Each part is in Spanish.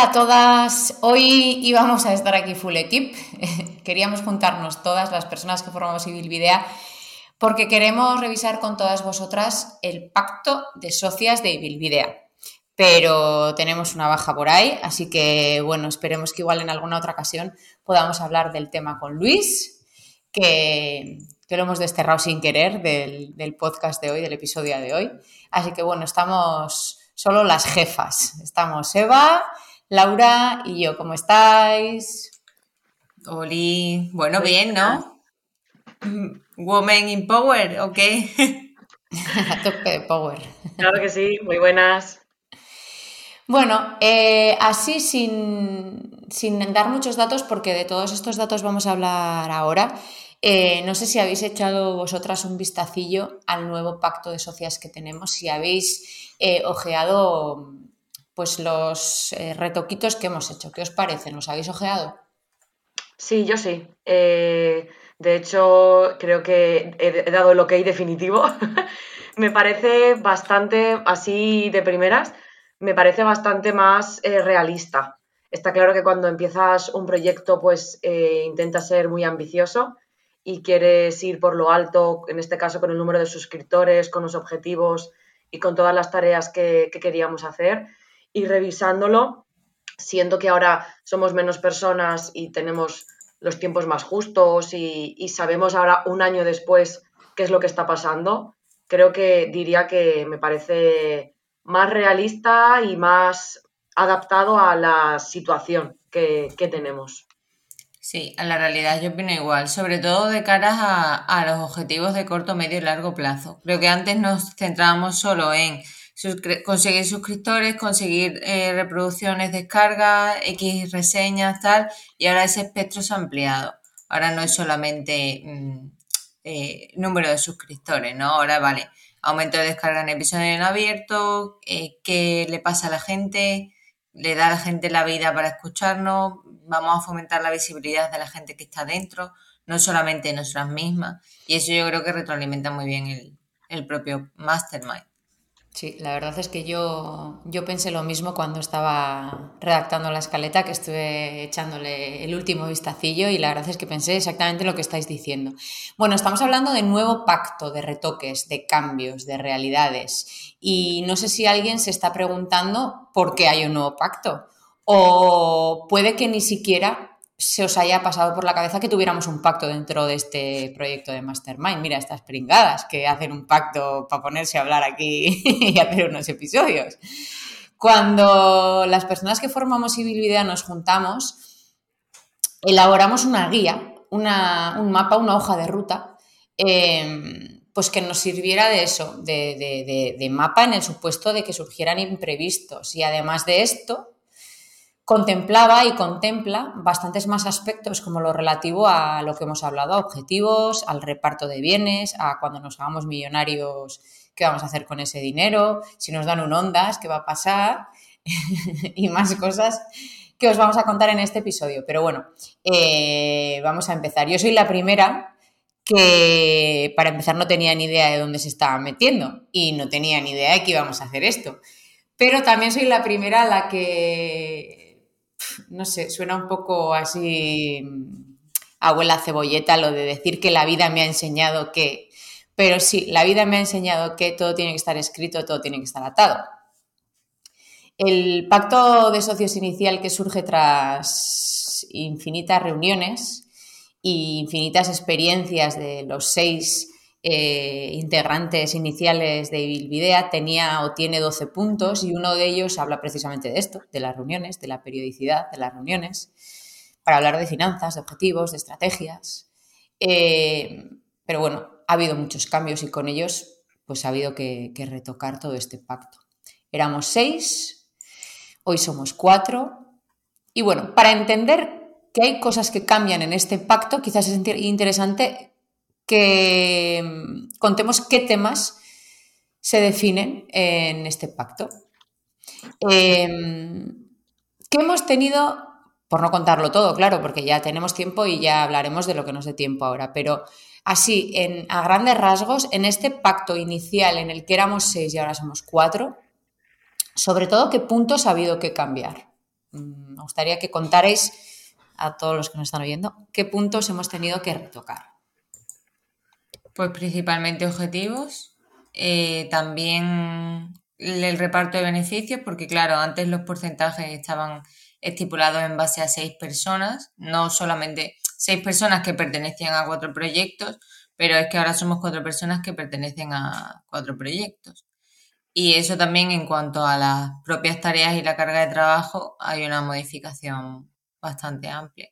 Hola todas, hoy íbamos a estar aquí full equip, queríamos juntarnos todas las personas que formamos Ibilvidea porque queremos revisar con todas vosotras el pacto de socias de Ibilvidea. Pero tenemos una baja por ahí, así que bueno, esperemos que igual en alguna otra ocasión podamos hablar del tema con Luis, que, lo hemos desterrado sin querer del, del podcast de hoy, del episodio de hoy. Así que bueno, estamos solo las jefas. Estamos Eva, Laura y yo, ¿cómo estáis? Oli, bueno, bien, ¿no? Woman in Power, ¿ok? A tope de power. Claro que sí, muy buenas. Bueno, eh, así sin, sin, dar muchos datos, porque de todos estos datos vamos a hablar ahora, eh, no sé si habéis echado vosotras un vistacillo al nuevo pacto de socias que tenemos, si habéis eh, ojeado pues los eh, retoquitos que hemos hecho. ¿Qué os parecen? ¿Los habéis ojeado? Sí, yo sí. Eh, de hecho, creo que he, dado el ok definitivo. me parece bastante, así de primeras, me parece bastante más eh, realista. Está claro que cuando empiezas un proyecto, pues intentas ser muy ambicioso y quieres ir por lo alto, en este caso con el número de suscriptores, con los objetivos y con todas las tareas que queríamos hacer y revisándolo, siendo que ahora somos menos personas y tenemos los tiempos más justos y, sabemos ahora un año después qué es lo que está pasando, creo que diría que me parece más realista y más adaptado a la situación que, tenemos. Sí, a la realidad yo opino igual, sobre todo de cara a, a, los objetivos de corto, medio y largo plazo. Creo que antes nos centrábamos solo en conseguir suscriptores, conseguir eh, reproducciones, descargas, X reseñas, tal, y ahora ese espectro se ha ampliado. Ahora no es solamente mm, eh, número de suscriptores, ¿no? Ahora vale, aumento de descarga en episodios en abierto, eh, qué le pasa a la gente, le da a la gente la vida para escucharnos, vamos a fomentar la visibilidad de la gente que está dentro, no solamente nosotras mismas, y eso yo creo que retroalimenta muy bien el, el propio mastermind. Sí, la verdad es que yo, yo pensé lo mismo cuando estaba redactando la escaleta, que estuve echándole el último vistacillo y la verdad es que pensé exactamente lo que estáis diciendo. Bueno, estamos hablando de nuevo pacto, de retoques, de cambios, de realidades. Y no sé si alguien se está preguntando por qué hay un nuevo pacto. O puede que ni siquiera se os haya pasado por la cabeza que tuviéramos un pacto dentro de este proyecto de Mastermind. Mira, estas pringadas que hacen un pacto para ponerse a hablar aquí y hacer unos episodios. Cuando las personas que formamos Civilidad nos juntamos, elaboramos una guía, un mapa, una hoja de ruta, em, pues que nos sirviera de eso, de, de mapa en el supuesto de que surgieran imprevistos. Y además de esto, contemplaba y contempla bastantes más aspectos como lo relativo a lo que hemos hablado, a objetivos, al reparto de bienes, a cuando nos hagamos millonarios, qué vamos a hacer con ese dinero, si nos dan un ondas, qué va a pasar y más cosas que os vamos a contar en este episodio. Pero bueno, eh, vamos a empezar. Yo soy la primera que para empezar no tenía ni idea de dónde se estaba metiendo y no tenía ni idea de que íbamos a hacer esto. Pero también soy la primera a la que no sé, suena un poco así mm, abuela cebolleta lo de decir que la vida me ha enseñado que, pero sí, la vida me ha enseñado que todo tiene que estar escrito, todo tiene que estar atado. El pacto de socios inicial que surge tras infinitas reuniones e infinitas experiencias de los seis eh, integrantes iniciales de Bilvidea tenía o tiene 12 puntos y uno de ellos habla precisamente de esto, de las reuniones, de la periodicidad de las reuniones, para hablar de finanzas, de objetivos, de estrategias. Eh, pero bueno, ha habido muchos cambios y con ellos pues ha habido que, retocar todo este pacto. Éramos seis, hoy somos cuatro. Y bueno, para entender que hay cosas que cambian en este pacto, quizás es interesante que mm, contemos qué temas se definen en este pacto. Em, ¿Qué hemos tenido? Por no contarlo todo, claro, porque ya tenemos tiempo y ya hablaremos de lo que nos dé tiempo ahora, pero así, en, a grandes rasgos, en este pacto inicial en el que éramos seis y ahora somos cuatro, sobre todo, ¿qué puntos ha habido que cambiar? mm, me gustaría que contarais a todos los que nos están oyendo qué puntos hemos tenido que retocar. Pues principalmente objetivos, eh, también el reparto de beneficios, porque claro, antes los porcentajes estaban estipulados en base a seis personas, no solamente seis personas que pertenecían a cuatro proyectos, pero es que ahora somos cuatro personas que pertenecen a cuatro proyectos. Y eso también en cuanto a las propias tareas y la carga de trabajo hay una modificación bastante amplia.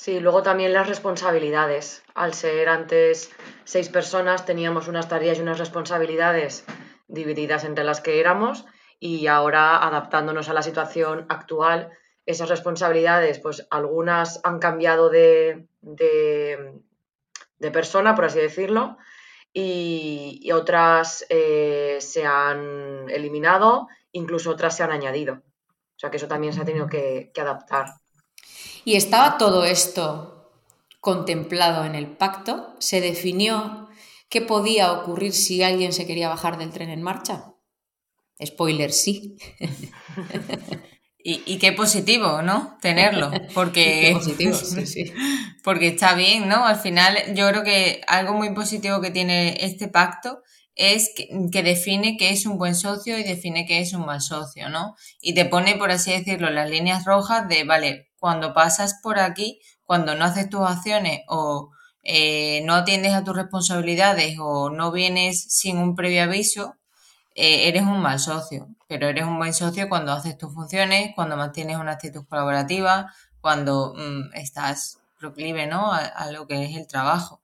Sí, luego también las responsabilidades. Al ser antes seis personas teníamos unas tareas y unas responsabilidades divididas entre las que éramos y ahora adaptándonos a la situación actual, esas responsabilidades, pues algunas han cambiado de, de persona, por así decirlo, y, otras eh, se han eliminado, incluso otras se han añadido. O sea que eso también se ha tenido que, adaptar. ¿Y estaba todo esto contemplado en el pacto? ¿Se definió qué podía ocurrir si alguien se quería bajar del tren en marcha? Spoiler, sí. Y, qué positivo, ¿no? Tenerlo, porque, porque está bien, ¿no? Al final yo creo que algo muy positivo que tiene este pacto es que, que, define qué es un buen socio y define qué es un mal socio, ¿no? Y te pone, por así decirlo, las líneas rojas de, vale, cuando pasas por aquí, cuando no haces tus acciones o eh, no atiendes a tus responsabilidades o no vienes sin un previo aviso, eh, eres un mal socio, pero eres un buen socio cuando haces tus funciones, cuando mantienes una actitud colaborativa, cuando mm, estás proclive ¿no? A, lo que es el trabajo.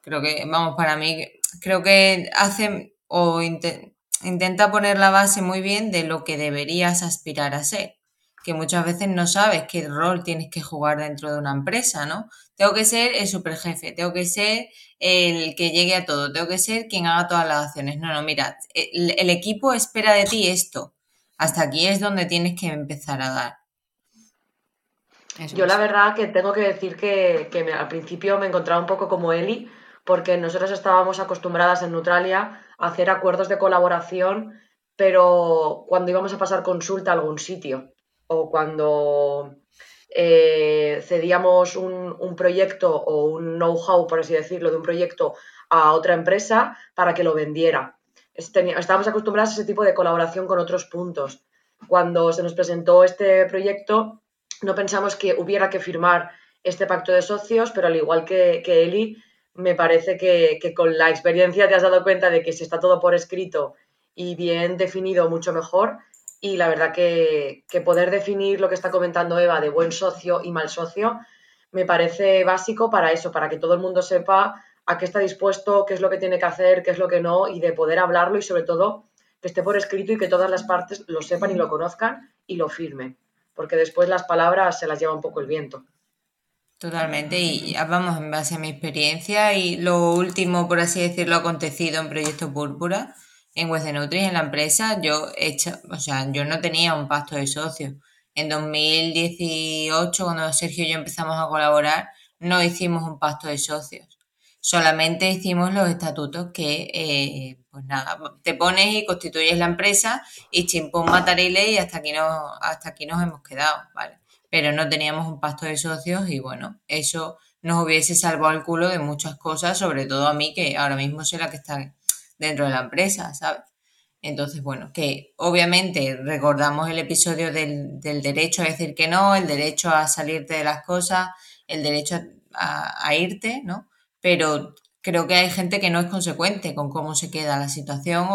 Creo que, vamos, para mí, creo que hace o intenta poner la base muy bien de lo que deberías aspirar a ser que muchas veces no sabes qué rol tienes que jugar dentro de una empresa, ¿no? Tengo que ser el superjefe, tengo que ser el que llegue a todo, tengo que ser quien haga todas las acciones. No, no, mira, el, equipo espera de ti esto. Hasta aquí es donde tienes que empezar a dar. Yo la verdad que tengo que decir que, al principio me encontraba un poco como Eli, porque nosotros estábamos acostumbradas en Neutralia a hacer acuerdos de colaboración, pero cuando íbamos a pasar consulta a algún sitio o cuando eh, cedíamos un, proyecto o un know-how, por así decirlo, de un proyecto a otra empresa para que lo vendiera. Estábamos acostumbrados a ese tipo de colaboración con otros puntos. Cuando se nos presentó este proyecto, no pensamos que hubiera que firmar este pacto de socios, pero al igual que, que Eli, me parece que, que, con la experiencia te has dado cuenta de que si está todo por escrito y bien definido, mucho mejor y la verdad que, poder definir lo que está comentando Eva de buen socio y mal socio me parece básico para eso, para que todo el mundo sepa a qué está dispuesto, qué es lo que tiene que hacer, qué es lo que no, y de poder hablarlo y sobre todo que esté por escrito y que todas las partes lo sepan y lo conozcan y lo firmen, porque después las palabras se las lleva un poco el viento. Totalmente, y vamos en base a mi experiencia y lo último, por así decirlo, acontecido en Proyecto Púrpura en Nutris, en la empresa, yo he hecho, o sea, yo no tenía un pacto de socios. En 2018, cuando Sergio y yo empezamos a colaborar, no hicimos un pacto de socios. Solamente hicimos los estatutos que, eh, pues nada, te pones y constituyes la empresa y chimpón matarile y hasta aquí, nos, hasta aquí nos hemos quedado, ¿vale? Pero no teníamos un pacto de socios y bueno, eso nos hubiese salvado el culo de muchas cosas, sobre todo a mí, que ahora mismo soy la que está dentro de la empresa, ¿sabes? Entonces, bueno, que obviamente recordamos el episodio del, derecho a decir que no, el derecho a salirte de las cosas, el derecho a, irte, ¿no? Pero creo que hay gente que no es consecuente con cómo se queda la situación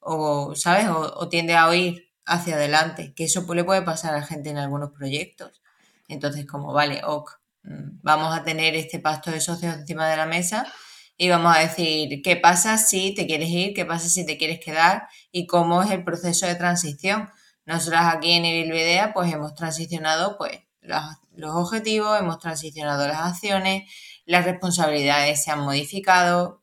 o, ¿sabes? O, tiende a oír hacia adelante, que eso le puede pasar a gente en algunos proyectos. Entonces, como, vale, ok, mm, vamos a tener este pasto de socios encima de la mesa y vamos a decir qué pasa si te quieres ir, qué pasa si te quieres quedar y cómo es el proceso de transición. Nosotras aquí en Evilvidea pues hemos transicionado pues los, los objetivos, hemos transicionado las acciones, las responsabilidades se han modificado,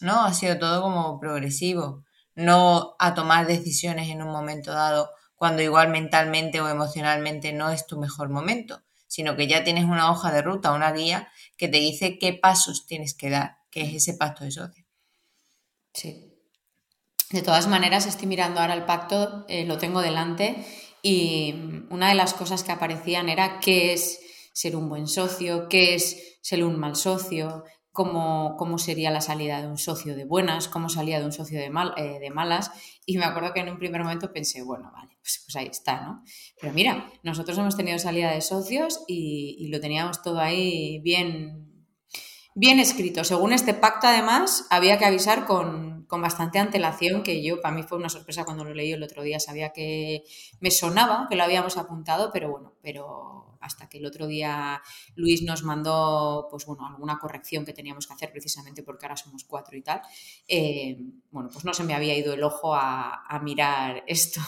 ¿no? Ha sido todo como progresivo, no a tomar decisiones en un momento dado cuando igual mentalmente o emocionalmente no es tu mejor momento, sino que ya tienes una hoja de ruta, una guía que te dice qué pasos tienes que dar que es ese pacto de socios. Sí. De todas maneras, estoy mirando ahora el pacto, eh, lo tengo delante y una de las cosas que aparecían era qué es ser un buen socio, qué es ser un mal socio, cómo, cómo sería la salida de un socio de buenas, cómo salía de un socio de, mal, eh, de malas. Y me acuerdo que en un primer momento pensé, bueno, vale, pues, pues ahí está, ¿no? Pero mira, nosotros hemos tenido salida de socios y, y lo teníamos todo ahí bien, bien escrito. Según este pacto, además, había que avisar con, con, bastante antelación, que yo, para mí fue una sorpresa cuando lo leí el otro día. Sabía que me sonaba, que lo habíamos apuntado, pero bueno, pero hasta que el otro día Luis nos mandó, pues bueno, alguna corrección que teníamos que hacer precisamente porque ahora somos cuatro y tal, eh, bueno, pues no se me había ido el ojo a, mirar esto,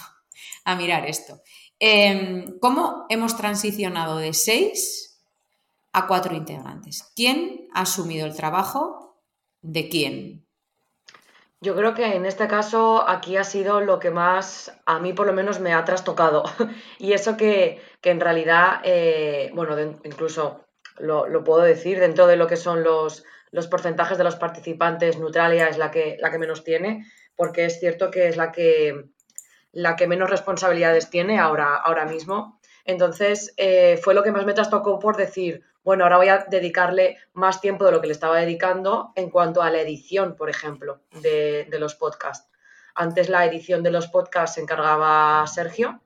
a mirar esto. Eh, ¿Cómo hemos transicionado de seis a cuatro integrantes? ¿Quién ha asumido el trabajo de quién? Yo creo que en este caso aquí ha sido lo que más a mí por lo menos me ha trastocado. y eso que, que en realidad, eh, bueno, incluso lo, lo, puedo decir, dentro de lo que son los, los porcentajes de los participantes, Neutralia es la que, la que menos tiene, porque es cierto que es la que, la que menos responsabilidades tiene ahora, ahora mismo. Entonces, eh, fue lo que más me trastocó por decir, bueno, ahora voy a dedicarle más tiempo de lo que le estaba dedicando en cuanto a la edición, por ejemplo, de, los podcasts. Antes la edición de los podcasts se encargaba Sergio,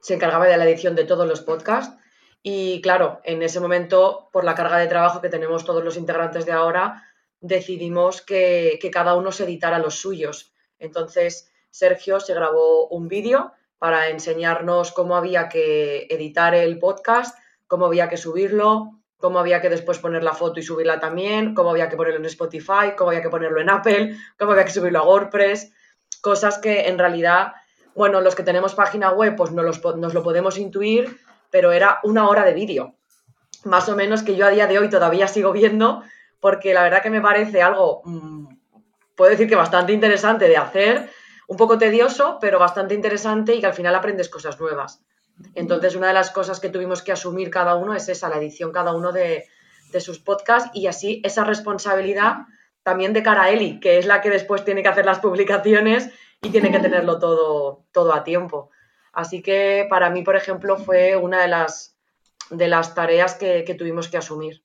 se encargaba de la edición de todos los podcasts y claro, en ese momento, por la carga de trabajo que tenemos todos los integrantes de ahora, decidimos que, que cada uno se editara los suyos. Entonces, Sergio se grabó un vídeo para enseñarnos cómo había que editar el podcast, cómo había que subirlo, cómo había que después poner la foto y subirla también, cómo había que ponerlo en Spotify, cómo había que ponerlo en Apple, cómo había que subirlo a WordPress, cosas que en realidad, bueno, los que tenemos página web pues nos, los, nos lo podemos intuir, pero era una hora de vídeo, más o menos que yo a día de hoy todavía sigo viendo, porque la verdad que me parece algo, mmm, puedo decir que bastante interesante de hacer, un poco tedioso, pero bastante interesante y que al final aprendes cosas nuevas. Entonces, una de las cosas que tuvimos que asumir cada uno es esa, la edición cada uno de, de sus podcasts y así esa responsabilidad también de cara a Eli, que es la que después tiene que hacer las publicaciones y tiene que tenerlo todo, todo a tiempo. Así que para mí, por ejemplo, fue una de las, de las tareas que, que tuvimos que asumir.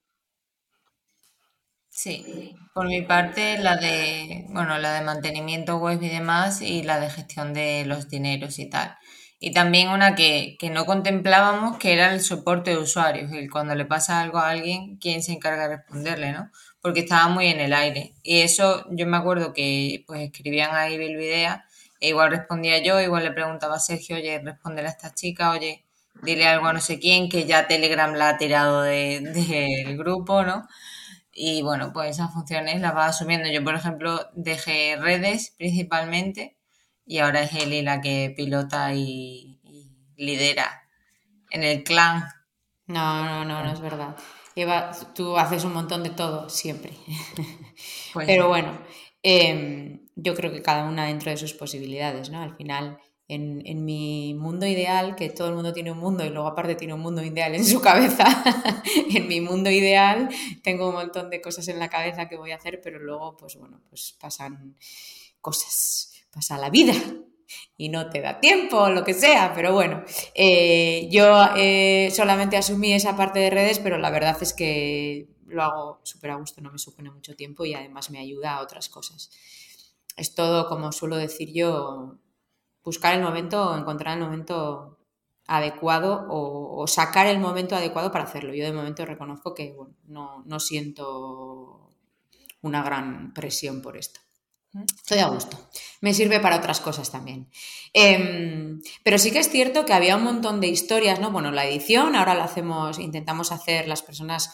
Sí, por mi parte la de, bueno, la de mantenimiento web y demás y la de gestión de los dineros y tal. Y también una que, que no contemplábamos, que era el soporte de usuarios, el cuando le pasa algo a alguien, quién se encarga de responderle, ¿no? Porque estaba muy en el aire. Y eso yo me acuerdo que pues escribían ahí Bilbidea, e igual respondía yo, igual le preguntaba a Sergio, oye, responder a esta chica, oye, dile algo a no sé quién, que ya Telegram la ha tirado del de, de grupo, ¿no? Y bueno, pues esas funciones las va asumiendo. Yo, por ejemplo, dejé redes principalmente y ahora es Eli la que pilota y, y lidera en el clan. No, no, no, no es verdad. Eva, tú haces un montón de todo, siempre. Pues Pero bueno, eh, yo creo que cada una dentro de sus posibilidades, ¿no? Al final, en, mi mundo ideal, que todo el mundo tiene un mundo y luego aparte tiene un mundo ideal en su cabeza, en mi mundo ideal tengo un montón de cosas en la cabeza que voy a hacer, pero luego, pues bueno, pues pasan cosas, pasa la vida y no te da tiempo, lo que sea, pero bueno, eh, yo eh, solamente asumí esa parte de redes, pero la verdad es que lo hago súper a gusto, no me supone mucho tiempo y además me ayuda a otras cosas. Es todo, como suelo decir yo, buscar el momento, encontrar el momento adecuado o, o, sacar el momento adecuado para hacerlo. Yo de momento reconozco que bueno, no, no siento una gran presión por esto. Estoy a gusto. Me sirve para otras cosas también. Eh, pero sí que es cierto que había un montón de historias, ¿no? Bueno, la edición, ahora la hacemos, intentamos hacer las personas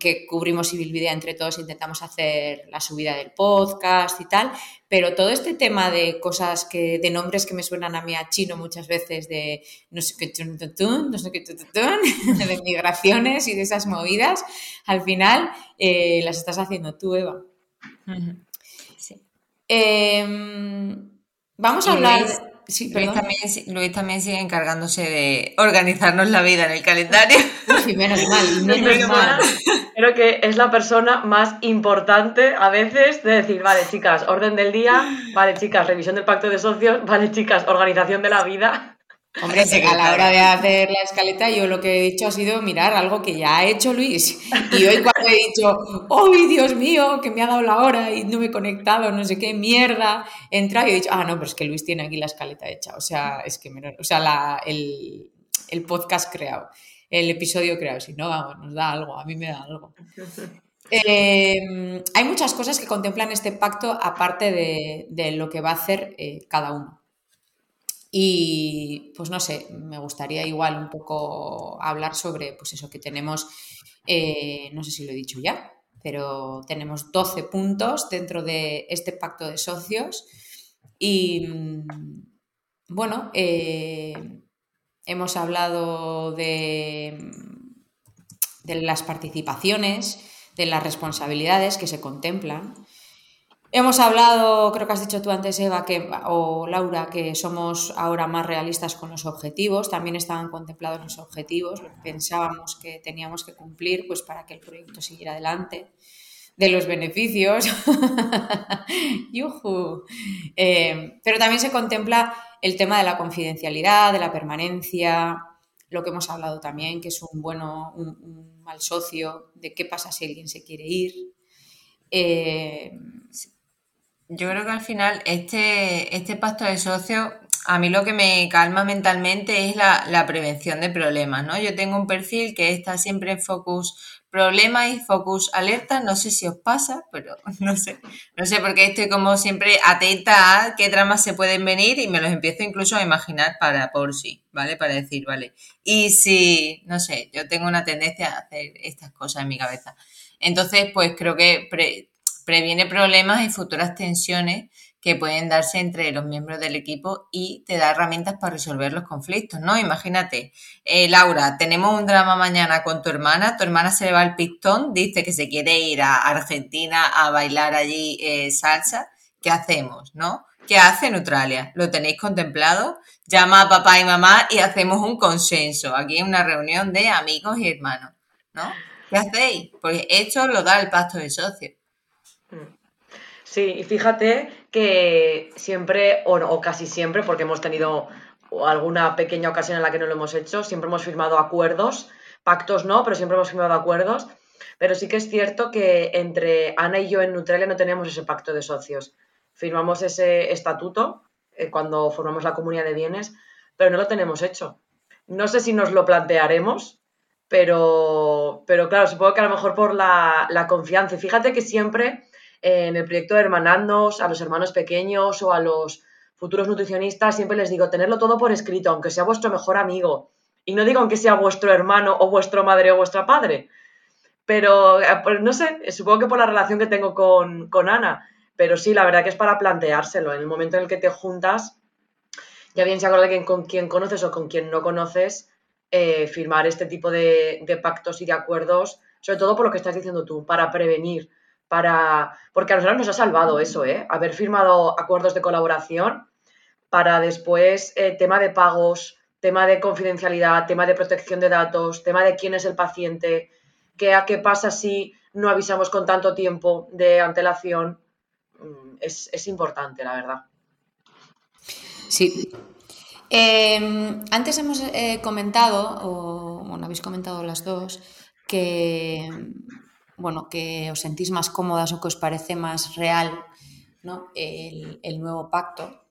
que cubrimos Civilvidea entre todos, intentamos hacer la subida del podcast y tal, pero todo este tema de cosas que, de nombres que me suenan a mí a chino muchas veces, de no sé qué, no sé qué, de migraciones y de esas movidas, al final eh, las estás haciendo tú, Eva. Sí. eh, vamos a hablar... Luis, sí, Luis, también, Luis, también, sigue encargándose de organizarnos la vida en el calendario. Uf, menos mal, menos, menos mal. creo que es la persona más importante a veces de decir, vale, chicas, orden del día, vale, chicas, revisión del pacto de socios, vale, chicas, organización de la vida. Hombre, a la hora de hacer la escaleta, yo lo que he dicho ha sido mirar algo que ya ha hecho Luis. Y hoy cuando he dicho, ¡ay, Dios mío! Que me ha dado la hora y no me he conectado, no sé qué, mierda, entra y he dicho, ah, no, pero es que Luis tiene aquí la escaleta hecha. O sea, es que, o sea, el, podcast creado, el episodio creado. Si no, vamos, nos da algo, a mí me da algo. Eh, hay muchas cosas que contemplan este pacto aparte de, lo que va a hacer eh, cada uno. Y pues no sé, me gustaría igual un poco hablar sobre pues eso que tenemos, eh, no sé si lo he dicho ya, pero tenemos 12 puntos dentro de este pacto de socios y mm, bueno, eh, hemos hablado de, de las participaciones, de las responsabilidades que se contemplan Hemos hablado, creo que has dicho tú antes, Eva, que, o Laura, que somos ahora más realistas con los objetivos. También estaban contemplados los objetivos, lo que pensábamos que teníamos que cumplir pues, para que el proyecto siguiera adelante. De los beneficios. Eh, pero también se contempla el tema de la confidencialidad, de la permanencia, lo que hemos hablado también, que es un bueno, un, mal socio, de qué pasa si alguien se quiere ir. Eh, yo creo que al final este, este pacto de socios, a mí lo que me calma mentalmente es la, prevención de problemas, ¿no? Yo tengo un perfil que está siempre en focus problema y focus alerta, no sé si os pasa, pero no sé, no sé, porque estoy como siempre atenta a qué dramas se pueden venir y me los empiezo incluso a imaginar para por sí, ¿vale? Para decir, vale. Y si, no sé, yo tengo una tendencia a hacer estas cosas en mi cabeza. Entonces, pues creo que previene problemas y futuras tensiones que pueden darse entre los miembros del equipo y te da herramientas para resolver los conflictos, ¿no? Imagínate, eh, Laura, tenemos un drama mañana con tu hermana, tu hermana se le va al pistón, dice que se quiere ir a Argentina a bailar allí eh, salsa, ¿qué hacemos, no? ¿Qué hace Neutralia? ¿Lo tenéis contemplado? Llama a papá y mamá y hacemos un consenso, aquí en una reunión de amigos y hermanos, ¿no? ¿Qué hacéis? Pues esto lo da el pacto de socios. Sí, y fíjate que siempre, o, casi siempre, porque hemos tenido alguna pequeña ocasión en la que no lo hemos hecho, siempre hemos firmado acuerdos, pactos no, pero siempre hemos firmado acuerdos. Pero sí que es cierto que entre Ana y yo en Nutrelia no teníamos ese pacto de socios. Firmamos ese estatuto eh, cuando formamos la comunidad de bienes, pero no lo tenemos hecho. No sé si nos lo plantearemos, pero, pero claro, supongo que a lo mejor por la, la confianza. Fíjate que siempre en el proyecto de Hermanandos, a los hermanos pequeños o a los futuros nutricionistas, siempre les digo, tenerlo todo por escrito, aunque sea vuestro mejor amigo. Y no digo aunque sea vuestro hermano o vuestro madre o vuestra padre. Pero, eh, pues, no sé, supongo que por la relación que tengo con, Ana. Pero sí, la verdad que es para planteárselo. En el momento en el que te juntas, ya bien sea con con quien conoces o con quien no conoces, eh, firmar este tipo de, de pactos y de acuerdos, sobre todo por lo que estás diciendo tú, para prevenir para, porque a nosotros nos ha salvado eso, ¿eh? haber firmado acuerdos de colaboración para después eh, tema de pagos, tema de confidencialidad, tema de protección de datos, tema de quién es el paciente, qué, pasa si no avisamos con tanto tiempo de antelación. Mm, es, importante, la verdad. Sí. Em, antes hemos eh, comentado, o bueno, habéis comentado las dos, que bueno, que os sentís más cómodas o que os parece más real ¿no? el, nuevo pacto.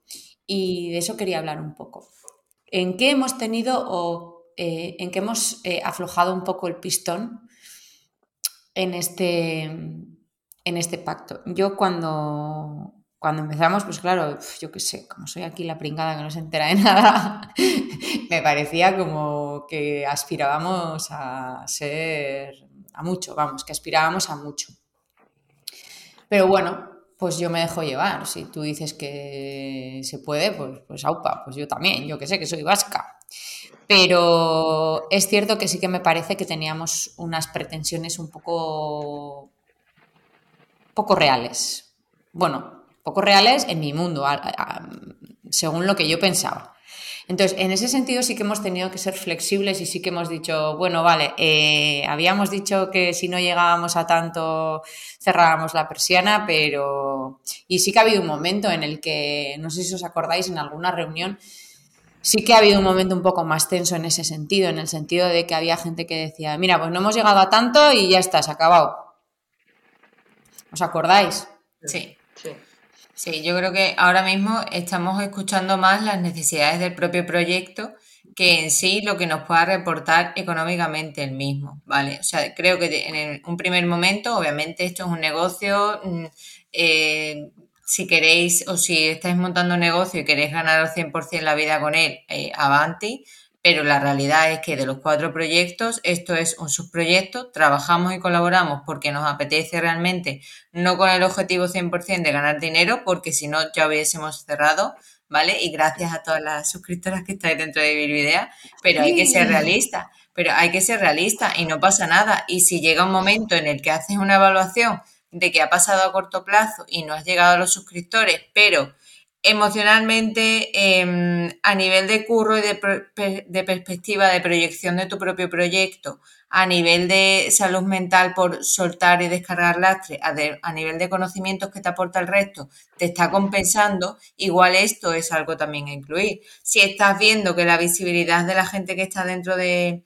Y de eso quería hablar un poco. ¿En qué hemos tenido o eh, en qué hemos eh, aflojado un poco el pistón en este, en este pacto? Yo cuando, cuando empezamos, pues claro, yo qué sé, como soy aquí la pringada que no se entera de nada, me parecía como que aspirábamos a ser a mucho, vamos, que aspirábamos a mucho. Pero bueno, pues yo me dejo llevar. Si tú dices que se puede, pues, pues aupa, pues yo también, yo que sé que soy vasca. Pero es cierto que sí que me parece que teníamos unas pretensiones un poco, poco reales. Bueno, poco reales en mi mundo, según lo que yo pensaba. Entonces, en ese sentido sí que hemos tenido que ser flexibles y sí que hemos dicho, bueno, vale, eh, habíamos dicho que si no llegábamos a tanto cerrábamos la persiana, pero... Y sí que ha habido un momento en el que, no sé si os acordáis, en alguna reunión, sí que ha habido un momento un poco más tenso en ese sentido, en el sentido de que había gente que decía, mira, pues no hemos llegado a tanto y ya está, se ha acabado. ¿Os acordáis? Sí. Sí. Sí, yo creo que ahora mismo estamos escuchando más las necesidades del propio proyecto que en sí lo que nos pueda reportar económicamente el mismo, ¿vale? O sea, creo que en un primer momento, obviamente, esto es un negocio, mm, eh, si queréis o si estáis montando un negocio y queréis ganar al 100% la vida con él, eh, avanti, pero la realidad es que de los cuatro proyectos, esto es un subproyecto, trabajamos y colaboramos porque nos apetece realmente, no con el objetivo 100% de ganar dinero, porque si no ya hubiésemos cerrado, ¿vale? Y gracias a todas las suscriptoras que estáis dentro de Virvidea, pero hay que ser realista, pero hay que ser realista y no pasa nada. Y si llega un momento en el que haces una evaluación de que ha pasado a corto plazo y no has llegado a los suscriptores, pero emocionalmente, em, a nivel de curro y de, perspectiva de proyección de tu propio proyecto, a nivel de salud mental por soltar y descargar lastre, a, nivel de conocimientos que te aporta el resto, te está compensando, igual esto es algo también a incluir. Si estás viendo que la visibilidad de la gente que está dentro de,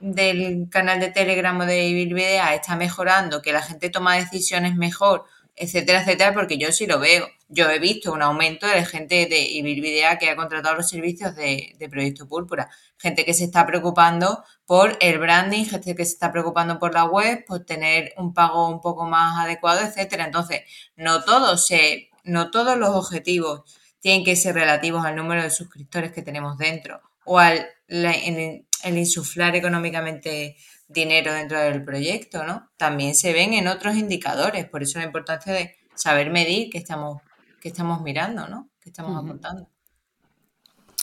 del canal de Telegram o de Bilvidea está mejorando, que la gente toma decisiones mejor etcétera, etcétera, porque yo sí lo veo. Yo he visto un aumento de gente de Ibilvidea que ha contratado los servicios de, Proyecto Púrpura. Gente que se está preocupando por el branding, gente que se está preocupando por la web, por tener un pago un poco más adecuado, etcétera. Entonces, no todos se, no todos los objetivos tienen que ser relativos al número de suscriptores que tenemos dentro o al el insuflar económicamente dinero dentro del proyecto, ¿no? También se ven en otros indicadores, por eso la importancia de saber medir qué estamos, qué estamos mirando, ¿no? ¿Qué estamos apuntando.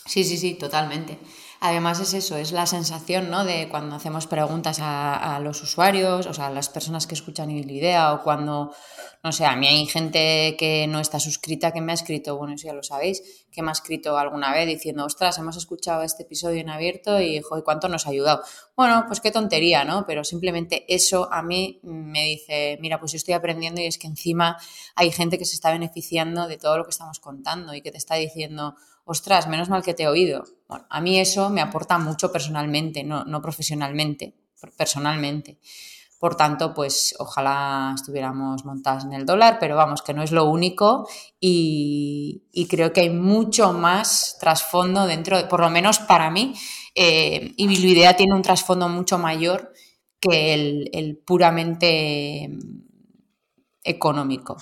Sí, sí, sí, totalmente. Además es eso, es la sensación, ¿no? De cuando hacemos preguntas a, los usuarios, o sea, a las personas que escuchan idea o cuando no sé, a mí hay gente que no está suscrita que me ha escrito, bueno, eso ya lo sabéis, que me ha escrito alguna vez diciendo, ostras, hemos escuchado este episodio en abierto y, joder, ¿cuánto nos ha ayudado? Bueno, pues qué tontería, ¿no? Pero simplemente eso a mí me dice, mira, pues yo estoy aprendiendo y es que encima hay gente que se está beneficiando de todo lo que estamos contando y que te está diciendo, ostras, menos mal que te he oído. Bueno, a mí eso me aporta mucho personalmente, no, no profesionalmente, personalmente. Por tanto, pues ojalá estuviéramos montadas en el dólar, pero vamos, que no es lo único y, creo que hay mucho más trasfondo dentro, por lo menos para mí, eh, y idea tiene un trasfondo mucho mayor que el, puramente económico.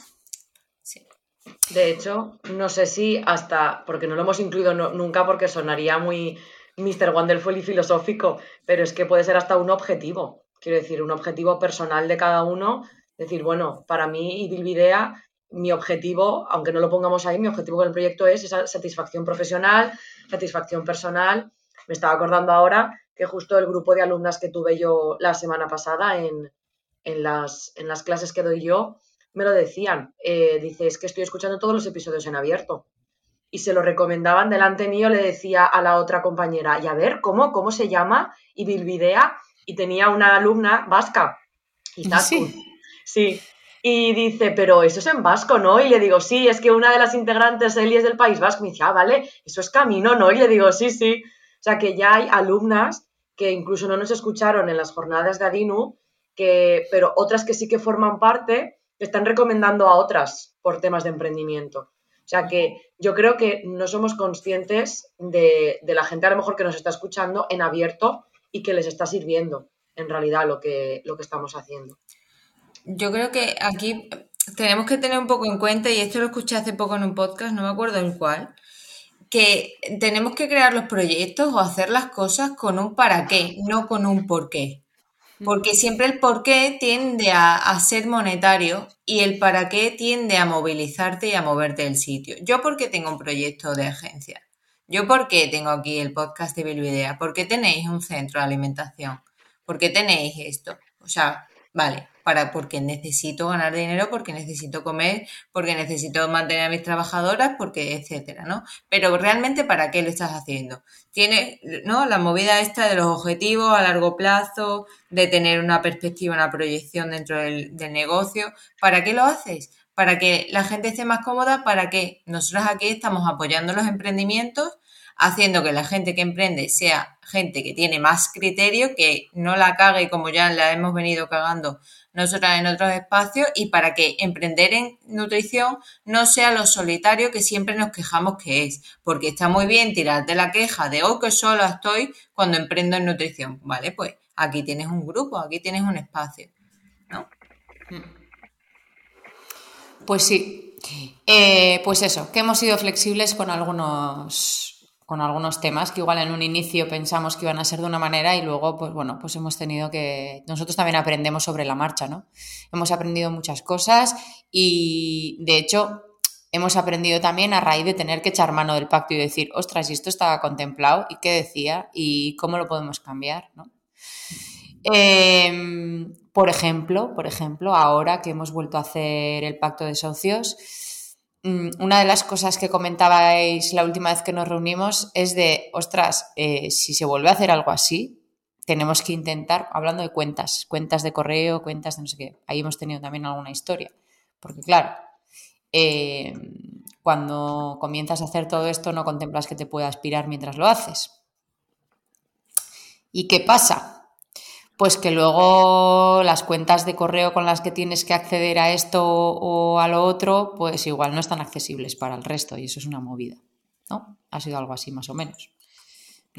De hecho, no sé si hasta, porque no lo hemos incluido nunca porque sonaría muy Mr. Wonderful y filosófico, pero es que puede ser hasta un objetivo. Quiero decir, un objetivo personal de cada uno. Decir, bueno, para mí y Bilvidea, mi objetivo, aunque no lo pongamos ahí, mi objetivo con el proyecto es esa satisfacción profesional, satisfacción personal. Me estaba acordando ahora que justo el grupo de alumnas que tuve yo la semana pasada en, las, en las clases que doy yo, me lo decían. Eh, dice, es que estoy escuchando todos los episodios en abierto. Y se lo recomendaban delante mío, le decía a la otra compañera, y a ver, ¿cómo, cómo se llama? Y Bilvidea y tenía una alumna vasca. Y sí. sí. Y dice, pero eso es en vasco, ¿no? Y le digo, sí, es que una de las integrantes, Eli, es del País Vasco. Me dice, ah, vale, eso es camino, ¿no? Y le digo, sí, sí. O sea, que ya hay alumnas que incluso no nos escucharon en las jornadas de Adinu, que, pero otras que sí que forman parte, están recomendando a otras por temas de emprendimiento. O sea que yo creo que no somos conscientes de, la gente a lo mejor que nos está escuchando en abierto y que les está sirviendo en realidad lo que, lo que estamos haciendo. Yo creo que aquí tenemos que tener un poco en cuenta, y esto lo escuché hace poco en un podcast, no me acuerdo el cual, que tenemos que crear los proyectos o hacer las cosas con un para qué, no con un por qué. Porque siempre el por qué tiende a, ser monetario y el para qué tiende a movilizarte y a moverte del sitio. Yo porque tengo un proyecto de agencia. Yo, ¿por qué tengo aquí el podcast de Bilvidea? ¿Por qué tenéis un centro de alimentación? ¿Por qué tenéis esto? O sea, vale, para, porque necesito ganar dinero, porque necesito comer, porque necesito mantener a mis trabajadoras, porque etcétera, ¿no? Pero realmente, ¿para qué lo estás haciendo? Tiene, ¿no? La movida esta de los objetivos a largo plazo, de tener una perspectiva, una proyección dentro del, del negocio, ¿para qué lo haces? Para que la gente esté más cómoda, para que nosotros aquí estamos apoyando los emprendimientos haciendo que la gente que emprende sea gente que tiene más criterio, que no la cague como ya la hemos venido cagando nosotras en otros espacios y para que emprender en nutrición no sea lo solitario que siempre nos quejamos que es, porque está muy bien tirarte la queja de, oh, que solo estoy cuando emprendo en nutrición, ¿vale? Pues aquí tienes un grupo, aquí tienes un espacio, ¿no? Pues sí, eh, pues eso, que hemos sido flexibles con algunos con algunos temas que igual en un inicio pensamos que iban a ser de una manera y luego, pues bueno, pues hemos tenido que... Nosotros también aprendemos sobre la marcha, ¿no? Hemos aprendido muchas cosas y, de hecho, hemos aprendido también a raíz de tener que echar mano del pacto y decir, ostras, y esto estaba contemplado y qué decía y cómo lo podemos cambiar, ¿no? Em, por ejemplo, por ejemplo, ahora que hemos vuelto a hacer el pacto de socios, una de las cosas que comentabais la última vez que nos reunimos es de, ostras, eh, si se vuelve a hacer algo así, tenemos que intentar, hablando de cuentas, cuentas de correo, cuentas de no sé qué, ahí hemos tenido también alguna historia, porque claro, eh, cuando comienzas a hacer todo esto no contemplas que te pueda aspirar mientras lo haces. ¿Y qué pasa? Pues que luego las cuentas de correo con las que tienes que acceder a esto o a lo otro, pues igual no están accesibles para el resto y eso es una movida, ¿no? Ha sido algo así más o menos.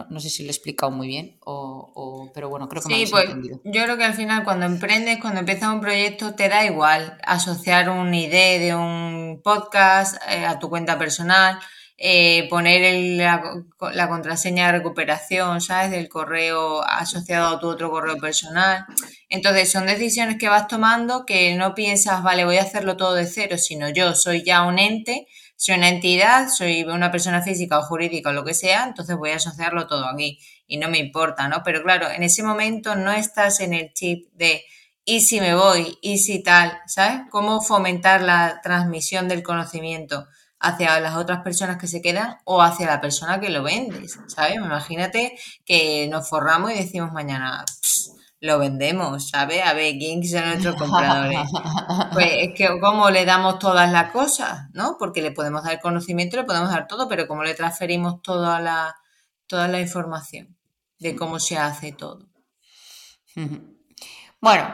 No, sé si lo he explicado muy bien, o, pero bueno, creo que me sí, pues, entendido. Yo creo que al final cuando emprendes, cuando empiezas un proyecto, te da igual asociar una idea de un podcast eh, a tu cuenta personal eh, poner la, contraseña de recuperación, ¿sabes? Del correo asociado a tu otro correo personal. Entonces, son decisiones que vas tomando que no piensas, vale, voy a hacerlo todo de cero, sino yo soy ya un ente, soy una entidad, soy una persona física o jurídica o lo que sea, entonces voy a asociarlo todo aquí y no me importa, ¿no? Pero claro, en ese momento no estás en el chip de y si me voy, y si tal, ¿sabes? Cómo fomentar la transmisión del conocimiento hacia las otras personas que se quedan o hacia la persona que lo vendes, ¿sabes? Imagínate que nos forramos y decimos mañana, lo vendemos, ¿sabes? A ver, ¿quién son nuestros compradores? Pues es que cómo le damos todas las cosas, ¿no? Porque le podemos dar conocimiento, le podemos dar todo, pero cómo le transferimos toda la, toda la información de cómo se hace todo. Bueno,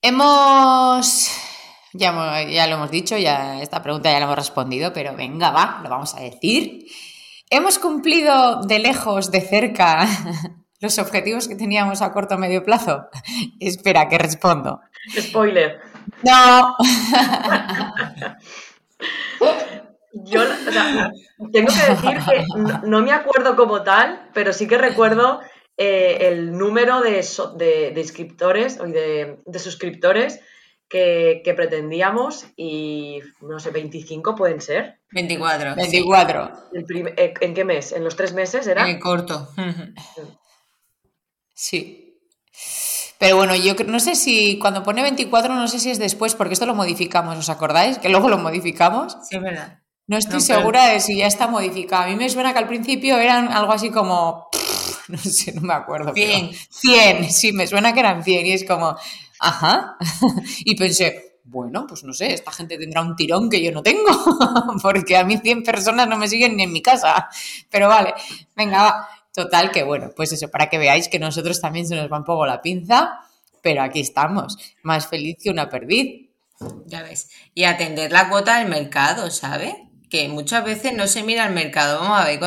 hemos ya, ya lo hemos dicho, ya esta pregunta ya la hemos respondido, pero venga, va, lo vamos a decir. ¿Hemos cumplido de lejos, de cerca, los objetivos que teníamos a corto o medio plazo? Espera, que respondo. Spoiler. No. Yo tengo que decir que no, me acuerdo como tal, pero sí que recuerdo eh, el número de, de, de inscriptores y de, de suscriptores que, pretendíamos y no sé, 25 pueden ser. 24. 24. Eh, ¿En qué mes? ¿En los tres meses era? En corto. Sí. Pero bueno, yo no sé si cuando pone 24, no sé si es después, porque esto lo modificamos, ¿os acordáis? Que luego lo modificamos. Sí, es verdad. No estoy segura de si ya está modificado. A mí me suena que al principio eran algo así como. no sé, no me acuerdo. 100. 100, sí, me suena que eran 100 y es como. Ajá. y pensé, bueno, pues no sé, esta gente tendrá un tirón que yo no tengo, porque a mí 100 personas no me siguen ni en mi casa. Pero vale, venga, va. Total, que bueno, pues eso, para que veáis que nosotros también se nos va un poco la pinza, pero aquí estamos, más feliz que una perdiz. Ya ves. Y atender la cuota del mercado, ¿sabes? Que muchas veces no se mira el mercado. Vamos a ver,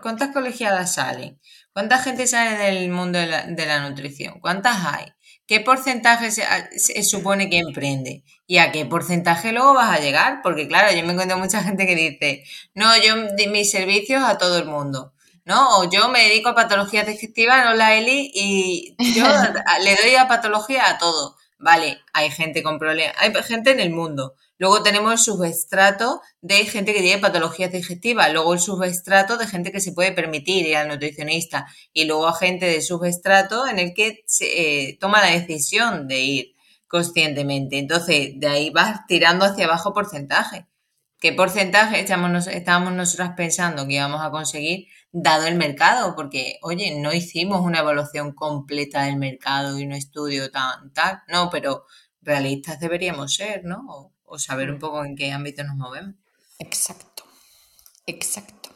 ¿cuántas colegiadas salen? ¿Cuánta gente sale del mundo de la, de la nutrición? ¿Cuántas hay? ¿Qué porcentaje se, supone que emprende? ¿Y a qué porcentaje luego vas a llegar? Porque claro, yo me encuentro mucha gente que dice, no, yo di mis servicios a todo el mundo. ¿no? O yo me dedico a patologías digestivas, no la Eli, y yo le doy a patología a todo. Vale, hay gente con problemas, hay gente en el mundo. Luego tenemos el subestrato de gente que tiene patologías digestivas, luego el subestrato de gente que se puede permitir ir al nutricionista y luego a gente de subestrato en el que se eh, toma la decisión de ir conscientemente. Entonces, de ahí vas tirando hacia abajo porcentaje. ¿Qué porcentaje estábamos, estábamos nosotras pensando que íbamos a conseguir dado el mercado? Porque, oye, no hicimos una evaluación completa del mercado y un estudio tan tal, no, pero realistas deberíamos ser, ¿no? O, saber un mm. poco en qué ámbito nos movemos. Exacto, exacto.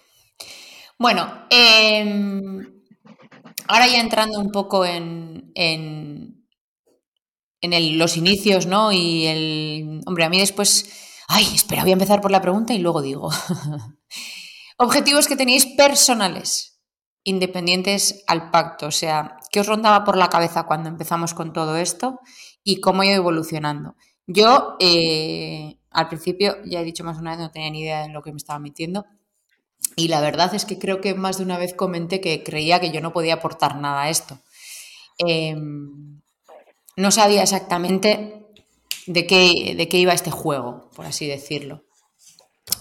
Bueno, em, ahora ya entrando un poco en, en, en los inicios, ¿no? Y el, hombre, a mí después Ay, espera, voy a empezar por la pregunta y luego digo. Objetivos que tenéis personales, independientes al pacto. O sea, ¿qué os rondaba por la cabeza cuando empezamos con todo esto y cómo ha ido evolucionando? Yo, eh, al principio, ya he dicho más una vez, no tenía ni idea de lo que me estaba metiendo. Y la verdad es que creo que más de una vez comenté que creía que yo no podía aportar nada a esto. Em, no sabía exactamente de qué, de qué iba este juego, por así decirlo.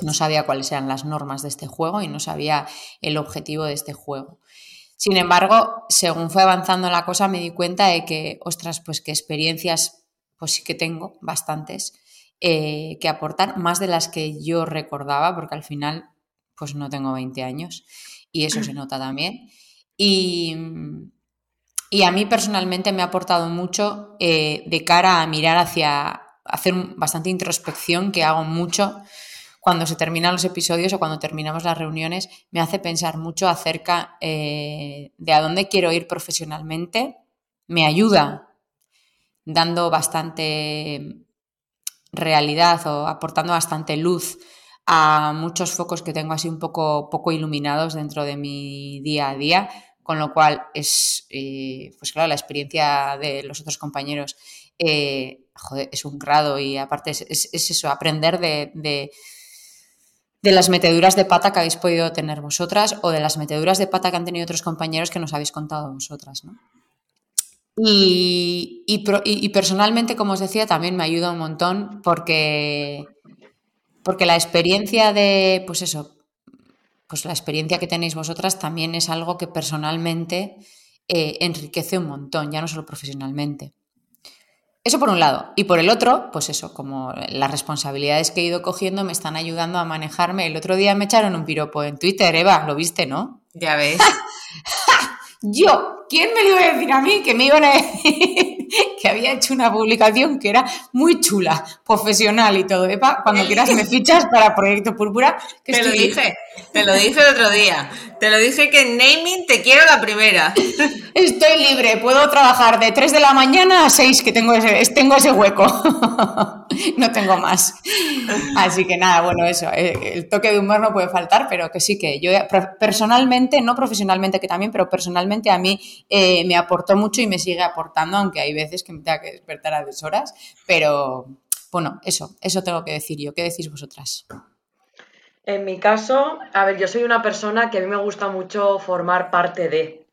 No sabía cuáles eran las normas de este juego y no sabía el objetivo de este juego. Sin embargo, según fue avanzando la cosa, me di cuenta de que, ostras, pues que experiencias, pues sí que tengo bastantes eh, que aportar, más de las que yo recordaba, porque al final, pues no tengo 20 años y eso se nota también. Y, y a mí personalmente me ha aportado mucho eh, de cara a mirar hacia, hacer bastante introspección, que hago mucho cuando se terminan los episodios o cuando terminamos las reuniones, me hace pensar mucho acerca eh, de a dónde quiero ir profesionalmente. Me ayuda dando bastante realidad o aportando bastante luz a muchos focos que tengo así un poco, poco iluminados dentro de mi día a día con lo cual es, eh, pues claro, la experiencia de los otros compañeros eh, es un grado y aparte es, eso, aprender de, de, las meteduras de pata que habéis podido tener vosotras o de las meteduras de pata que han tenido otros compañeros que nos habéis contado vosotras, ¿no? Y, y, personalmente, como os decía, también me ayuda un montón porque, porque la experiencia de, pues eso, pues la experiencia que tenéis vosotras también es algo que personalmente eh, enriquece un montón, ya no solo profesionalmente. Eso por un lado. Y por el otro, pues eso, como las responsabilidades que he ido cogiendo me están ayudando a manejarme. El otro día me echaron un piropo en Twitter, Eva, ¿lo viste, no? Ya ves. Yo, ¿quién me lo iba a decir a mí que me iban a decir que había hecho una publicación que era muy chula, profesional y todo? Eva, cuando quieras me fichas para Proyecto Púrpura. Que te lo dije, te lo dije el otro día. Te lo dije que en naming te quiero la primera. Estoy libre, puedo trabajar de 3 de la mañana a 6, que tengo ese, tengo ese hueco. no tengo más. Así que nada, bueno, eso. Eh, el toque de humor no puede faltar, pero que sí que yo personalmente, no profesionalmente que también, pero personalmente a mí eh, me aportó mucho y me sigue aportando, aunque hay veces que me tenga que despertar a deshoras. Pero bueno, eso, eso tengo que decir yo. ¿Qué decís vosotras? En mi caso, a ver, yo soy una persona que a mí me gusta mucho formar parte de.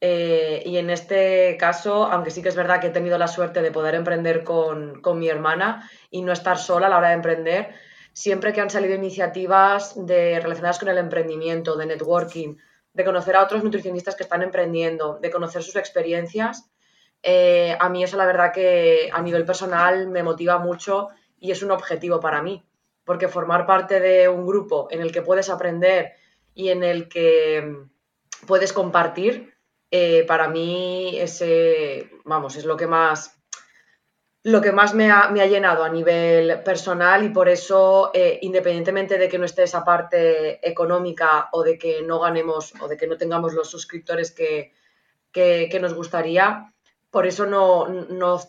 Eh, y en este caso, aunque sí que es verdad que he tenido la suerte de poder emprender con, mi hermana y no estar sola a la hora de emprender, siempre que han salido iniciativas de, relacionadas con el emprendimiento, de networking, de conocer a otros nutricionistas que están emprendiendo, de conocer sus experiencias, eh, a mí eso la verdad que a nivel personal me motiva mucho y es un objetivo para mí porque formar parte de un grupo en el que puedes aprender y en el que mm, puedes compartir, eh, para mí ese, vamos, es lo que más, lo que más me ha, llenado a nivel personal y por eso, eh, independientemente de que no esté esa parte económica o de que no ganemos o de que no tengamos los suscriptores que, que, nos gustaría, por eso no, no,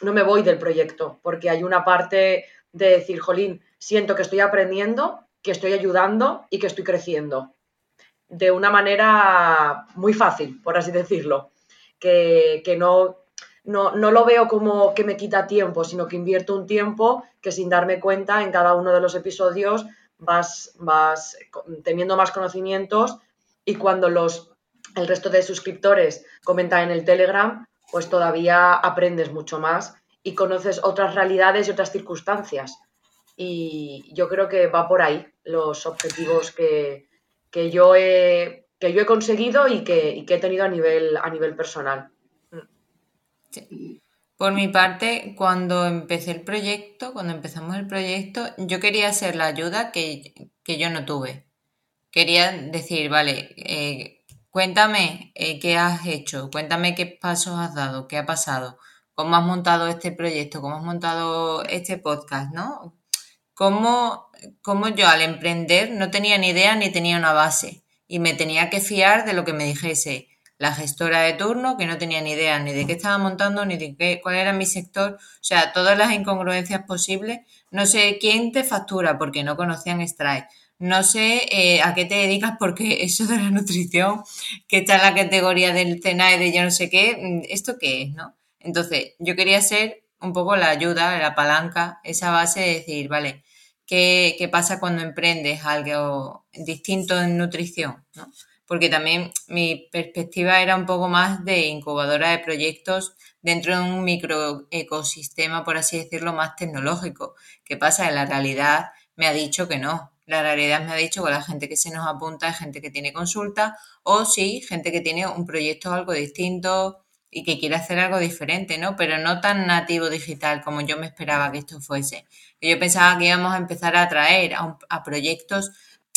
no me voy del proyecto, porque hay una parte de decir, jolín, siento que estoy aprendiendo, que estoy ayudando y que estoy creciendo. De una manera muy fácil, por así decirlo. Que, no, no, lo veo como que me quita tiempo, sino que invierto un tiempo que sin darme cuenta en cada uno de los episodios vas, vas teniendo más conocimientos y cuando los, el resto de suscriptores comentan en el Telegram, pues todavía aprendes mucho más y conoces otras realidades y otras circunstancias. Y yo creo que va por ahí los objetivos que, yo, he, que yo he conseguido y que, he tenido a nivel, a nivel personal. Por mi parte, cuando empecé el proyecto, cuando empezamos el proyecto, yo quería ser la ayuda que, yo no tuve. Quería decir, vale, eh, cuéntame eh, qué has hecho, cuéntame qué pasos has dado, qué ha pasado, cómo has montado este proyecto, cómo has montado este podcast, ¿no? Cómo, cómo yo al emprender no tenía ni idea ni tenía una base y me tenía que fiar de lo que me dijese la gestora de turno, que no tenía ni idea ni de qué estaba montando, ni de qué, cuál era mi sector, o sea, todas las incongruencias posibles. No sé quién te factura porque no conocían Stripe. No sé eh, a qué te dedicas porque eso de la nutrición, que está en la categoría del CENAE de yo no sé qué, mm, ¿esto qué es, no? Entonces, yo quería ser un poco la ayuda, la palanca, esa base de decir, vale, ¿qué, qué pasa cuando emprendes algo distinto en nutrición? ¿no? porque también mi perspectiva era un poco más de incubadora de proyectos dentro de un microecosistema, por así decirlo, más tecnológico. ¿Qué pasa? En la realidad me ha dicho que no. La realidad me ha dicho que la gente que se nos apunta es gente que tiene consulta o sí, gente que tiene un proyecto algo distinto y que quiere hacer algo diferente, ¿no? Pero no tan nativo digital como yo me esperaba que esto fuese. Yo pensaba que íbamos a empezar a atraer a, proyectos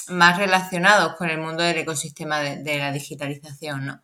más relacionados con el mundo del ecosistema de, la digitalización, ¿no?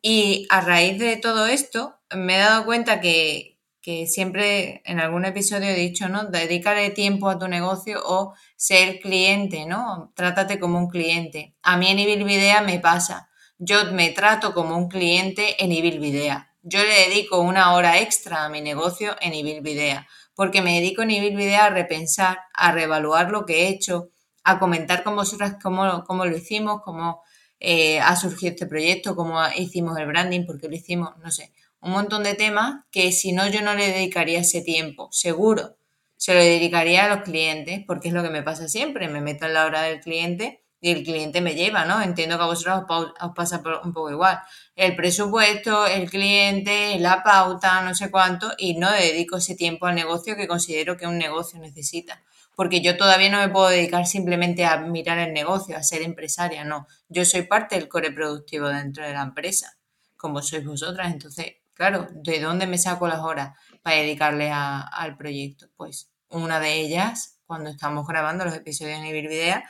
Y a raíz de todo esto, me he dado cuenta que, siempre en algún episodio he dicho, ¿no? Dedícale tiempo a tu negocio o ser cliente, ¿no? Trátate como un cliente. A mí en Ibilvidea me pasa. Yo me trato como un cliente en Ibilvidea. Yo le dedico una hora extra a mi negocio en Ibilvidea, porque me dedico en Ibilvidea a repensar, a reevaluar lo que he hecho, a comentar con vosotras cómo, cómo lo hicimos, cómo eh, ha surgido este proyecto, cómo hicimos el branding, por qué lo hicimos, no sé, un montón de temas que si no yo no le dedicaría ese tiempo, seguro, se lo dedicaría a los clientes, porque es lo que me pasa siempre, me meto en la hora del cliente y el cliente me lleva, ¿no? Entiendo que a vosotros os pasa un poco igual. El presupuesto, el cliente, la pauta, no sé cuánto, y no dedico ese tiempo al negocio que considero que un negocio necesita porque yo todavía no me puedo dedicar simplemente a mirar el negocio, a ser empresaria, no. Yo soy parte del core productivo dentro de la empresa, como sois vosotras. Entonces, claro, ¿de dónde me saco las horas para dedicarle al proyecto? Pues una de ellas, cuando estamos grabando los episodios en Ibervidea,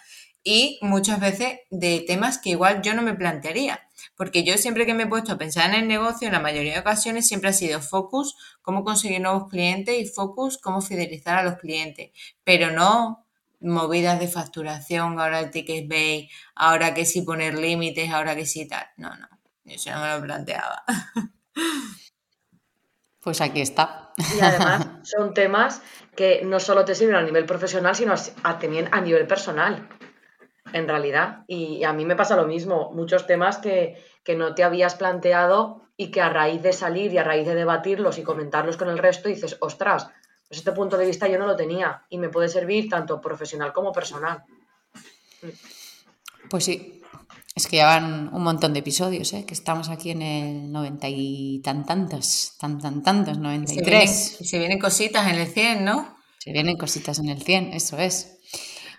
y muchas veces de temas que igual yo no me plantearía. Porque yo siempre que me he puesto a pensar en el negocio, en la mayoría de ocasiones siempre ha sido focus, cómo conseguir nuevos clientes y focus, cómo fidelizar a los clientes. Pero no movidas de facturación, ahora el ticket bay, ahora que sí poner límites, ahora que sí tal. No, no, eso no me lo planteaba. Pues aquí está. Y además son temas que no solo te sirven a nivel profesional, sino también a nivel personal en realidad. Y a mí me pasa lo mismo, muchos temas que, no te habías planteado y que a raíz de salir y a raíz de debatirlos y comentarlos con el resto dices, ostras, pues este punto de vista yo no lo tenía y me puede servir tanto profesional como personal. Pues sí, es que ya van un montón de episodios, ¿eh? que estamos aquí en el noventa y tan tantos, tan tan tantos, 93. Se se vienen cositas en el 100, ¿no? Se vienen cositas en el 100, eso es.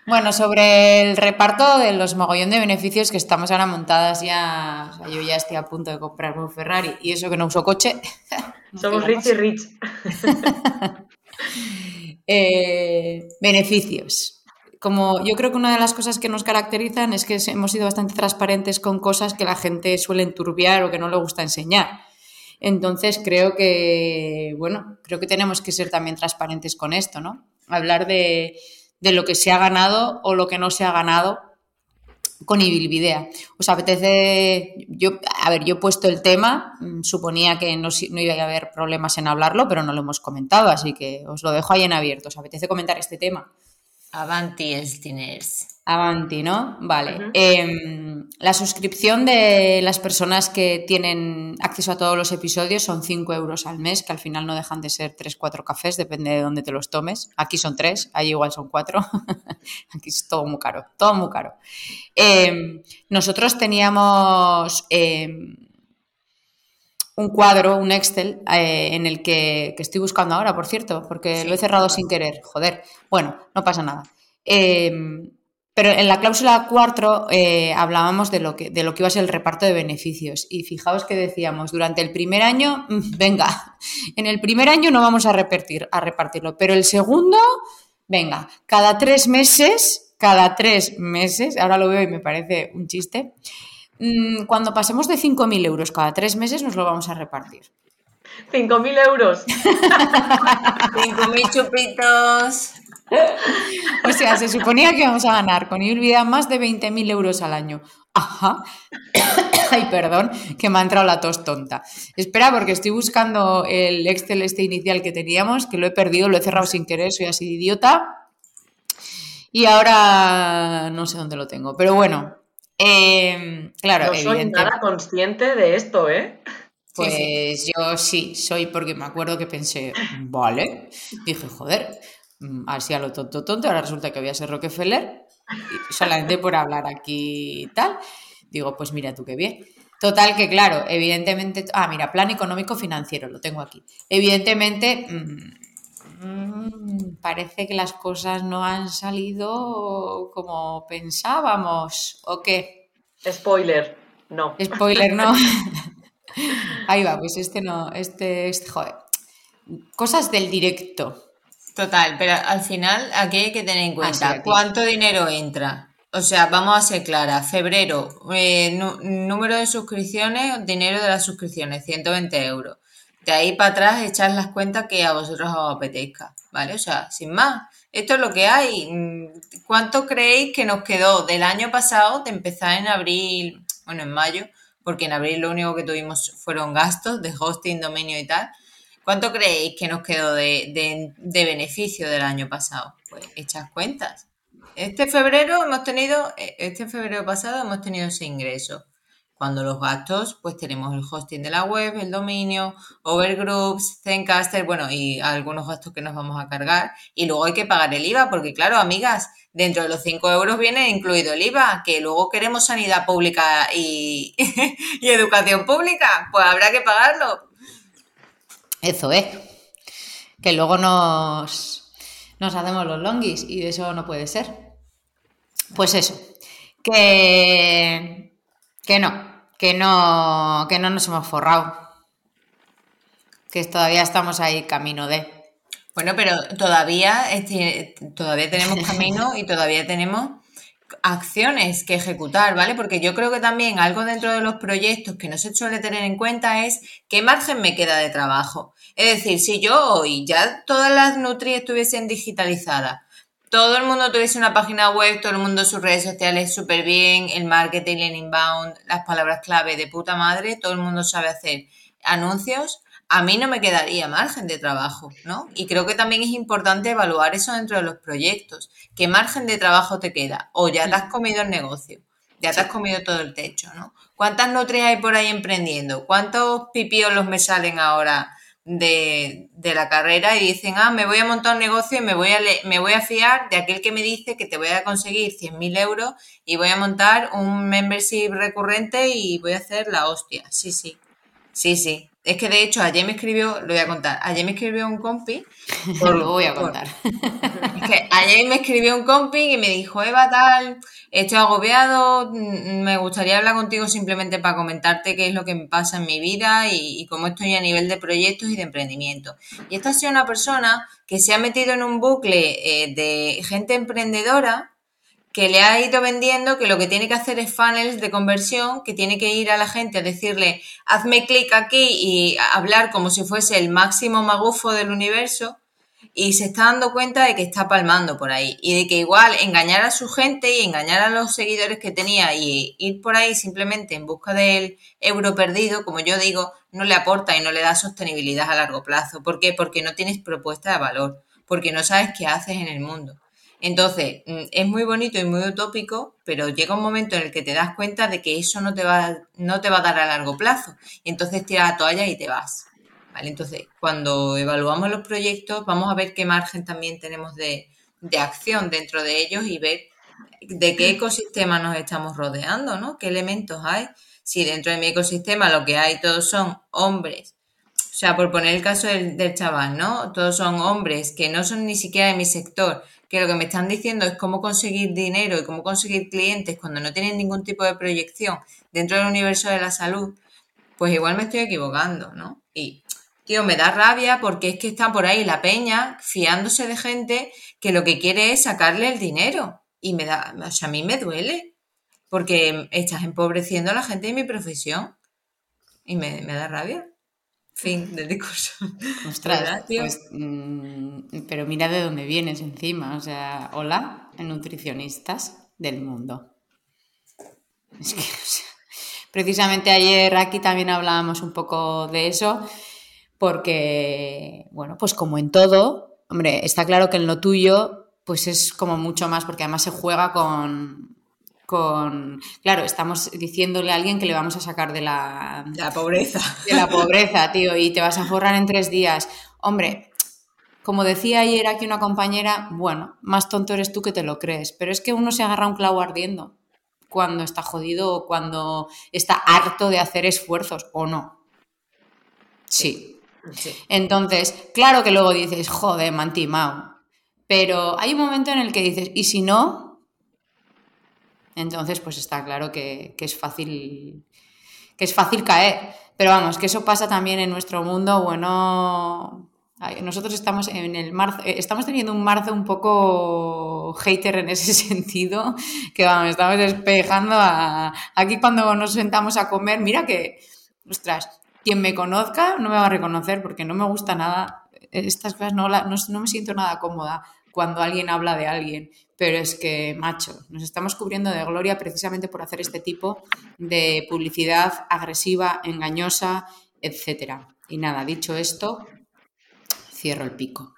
Bueno, sobre el reparto de los mogollón de beneficios que estamos ahora montadas ya, o sea, yo ya estoy a punto de comprarme un Ferrari y eso que no uso coche. Somos rich y rich. Eh, beneficios. Como yo creo que una de las cosas que nos caracterizan es que hemos sido bastante transparentes con cosas que la gente suele enturbiar o que no le gusta enseñar. Entonces creo que, bueno, creo que tenemos que ser también transparentes con esto, ¿no? Hablar de, de lo que se ha ganado o lo que no se ha ganado con Ibilvidea. ¿Os apetece? Yo, a ver, yo he puesto el tema, mm, suponía que no, no, iba a haber problemas en hablarlo, pero no lo hemos comentado, así que os lo dejo ahí en abierto. ¿Os apetece comentar este tema? Avanti, Estiners. Avanti, ¿no? Vale. Em, la suscripción de las personas que tienen acceso a todos los episodios son 5 euros al mes, que al final no dejan de ser 3, 4 cafés, depende de dónde te los tomes. Aquí son 3, ahí igual son 4. Aquí es todo muy caro, todo muy caro. Em, nosotros teníamos em, un cuadro, un Excel, eh, en el que, que, estoy buscando ahora, por cierto, porque lo he cerrado sin querer. Joder. Bueno, no pasa nada. Pero en la cláusula 4 eh, hablábamos de lo, que, de lo que iba a ser el reparto de beneficios. Y fijaos que decíamos, durante el primer año, mm, venga, en el primer año no vamos a, repartir, a repartirlo, pero el segundo, venga, cada tres meses, cada tres meses, ahora lo veo y me parece un chiste, mm, cuando pasemos de 5.000 euros cada tres meses nos lo vamos a repartir. 5.000 euros. 5.000 chupitos. O sea, se suponía que íbamos a ganar con Irbida más de 20.000 euros al año. Ajá. Ay, perdón, que me ha entrado la tos tonta. Espera, porque estoy buscando el Excel este inicial que teníamos, que lo he perdido, lo he cerrado sin querer, soy así de idiota. Y ahora no sé dónde lo tengo. Pero bueno, eh, claro, no soy nada consciente de esto, ¿eh? Pues yo sí, soy porque me acuerdo que pensé, vale, dije, joder, así a lo tonto tonto, ahora resulta que voy a ser Rockefeller, solamente por hablar aquí y tal. Digo, pues mira tú qué bien. Total que claro, evidentemente, ah, mira, plan económico financiero, lo tengo aquí. Evidentemente, mm, mm, parece que las cosas no han salido como pensábamos, ¿o qué? Spoiler, no. Spoiler, no. Ahí va, pues este no, este, este, joder. Cosas del directo. Total, pero al final aquí hay que tener en cuenta cuánto dinero entra. O sea, vamos a ser claras. Febrero, eh, número de suscripciones, dinero de las suscripciones, 120 euros. De ahí para atrás echar las cuentas que a vosotros os apetezca, ¿vale? O sea, sin más. Esto es lo que hay. Mm, ¿Cuánto creéis que nos quedó del año pasado de empezar en abril, bueno, en mayo? Porque en abril lo único que tuvimos fueron gastos de hosting, dominio y tal. ¿Cuánto creéis que nos quedó de, beneficio del año pasado? Pues hechas cuentas. Este febrero hemos tenido, eh, este febrero pasado hemos tenido ese ingreso. Cuando los gastos, pues tenemos el hosting de la web, el dominio, Overgroups, Zencaster, bueno, y algunos gastos que nos vamos a cargar. Y luego hay que pagar el IVA, porque claro, amigas, dentro de los 5 euros viene incluido el IVA, que luego queremos sanidad pública y, y educación pública, pues habrá que pagarlo. Eso es. Que luego nos, nos hacemos los longis y eso no puede ser. Pues eso. Que, que no, que no, que no nos hemos forrado. Que todavía estamos ahí camino de. Bueno, pero todavía, este, todavía tenemos camino y todavía tenemos acciones que ejecutar, ¿vale? Porque yo creo que también algo dentro de los proyectos que no se suele tener en cuenta es qué margen me queda de trabajo. Es decir, si yo hoy ya todas las Nutri estuviesen digitalizadas, todo el mundo tuviese una página web, todo el mundo sus redes sociales súper bien, el marketing, el inbound, las palabras clave de puta madre, todo el mundo sabe hacer anuncios, a mí no me quedaría margen de trabajo, ¿no? Y creo que también es importante evaluar eso dentro de los proyectos. ¿Qué margen de trabajo te queda? O ya te has comido el negocio, ya te has comido todo el techo, ¿no? ¿Cuántas nutrias hay por ahí emprendiendo? ¿Cuántos pipiolos me salen ahora de, la carrera y dicen, ah, me voy a montar un negocio y me voy a, me voy a fiar de aquel que me dice que te voy a conseguir 100.000 euros y voy a montar un membership recurrente y voy a hacer la hostia. Sí, sí, sí, sí. Es que de hecho ayer me escribió, lo voy a contar, ayer me escribió un compi. lo voy a contar. es que ayer me escribió un compi y me dijo, Eva, tal, estoy agobiado, mm, me gustaría hablar contigo simplemente para comentarte qué es lo que me pasa en mi vida y, cómo estoy a nivel de proyectos y de emprendimiento. Y esta ha sido una persona que se ha metido en un bucle eh, de gente emprendedora que le ha ido vendiendo que lo que tiene que hacer es funnels de conversión, que tiene que ir a la gente a decirle, hazme clic aquí y hablar como si fuese el máximo magufo del universo, y se está dando cuenta de que está palmando por ahí y de que igual engañar a su gente y engañar a los seguidores que tenía y ir por ahí simplemente en busca del euro perdido, como yo digo, no le aporta y no le da sostenibilidad a largo plazo. ¿Por qué? Porque no tienes propuesta de valor, porque no sabes qué haces en el mundo. Entonces, mm, es muy bonito y muy utópico, pero llega un momento en el que te das cuenta de que eso no te va, no te va a dar a largo plazo. Y entonces tiras la toalla y te vas. Entonces, cuando evaluamos los proyectos, vamos a ver qué margen también tenemos de, acción dentro de ellos y ver de qué ecosistema nos estamos rodeando, ¿no? ¿Qué elementos hay? Si dentro de mi ecosistema lo que hay todos son hombres, o sea, por poner el caso del, del chaval, ¿no? Todos son hombres que no son ni siquiera de mi sector, que lo que me están diciendo es cómo conseguir dinero y cómo conseguir clientes cuando no tienen ningún tipo de proyección dentro del universo de la salud, pues igual me estoy equivocando, ¿no? Y, tío, me da rabia porque es que está por ahí la peña fiándose de gente que lo que quiere es sacarle el dinero. Y me da, a mí me duele porque estás empobreciendo a la gente de mi profesión y me, da rabia. Fin del discurso. Ostras, pues, mm, pero mira de dónde vienes encima. O sea, hola, nutricionistas del mundo. Es que, o sea, precisamente ayer aquí también hablábamos un poco de eso, porque, bueno, pues como en todo, hombre, está claro que en lo tuyo pues es como mucho más, porque además se juega con, con, claro, estamos diciéndole a alguien que le vamos a sacar de la, de la pobreza. De la pobreza, tío, y te vas a forrar en tres días. Hombre, como decía ayer aquí una compañera, bueno, más tonto eres tú que te lo crees, pero es que uno se agarra un clavo ardiendo cuando está jodido o cuando está harto de hacer esfuerzos, ¿o no? Sí. sí. Entonces, claro que luego dices, joder, mantimao, pero hay un momento en el que dices, ¿y si no? Entonces, pues está claro que, es fácil. que es fácil caer. Pero vamos, que eso pasa también en nuestro mundo. Bueno. Nosotros estamos en el marzo, eh, estamos teniendo un marzo un poco hater en ese sentido, que vamos, estamos despejando aquí cuando nos sentamos a comer, mira que, ostras, quien me conozca no me va a reconocer porque no me gusta nada estas cosas no, no, me siento nada cómoda cuando alguien habla de alguien, pero es que, macho, nos estamos cubriendo de gloria precisamente por hacer este tipo de publicidad agresiva, engañosa, etcétera. Y nada, dicho esto, cierro el pico.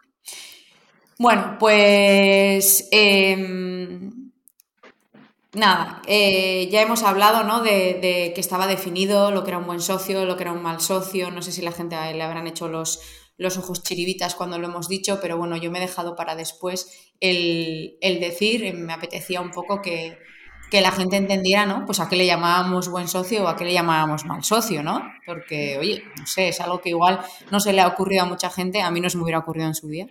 Bueno, pues em, nada, eh, ya hemos hablado ¿no? de, de, que estaba definido lo que era un buen socio, lo que era un mal socio. No sé si la gente le habrán hecho los, los ojos chiribitas cuando lo hemos dicho, pero bueno, yo me he dejado para después el, decir, eh, me apetecía un poco que, la gente entendiera, ¿no? Pues a qué le llamábamos buen socio o a qué le llamábamos mal socio, ¿no? Porque, oye, no sé, es algo que igual no se le ha ocurrido a mucha gente, a mí no se me hubiera ocurrido en su día.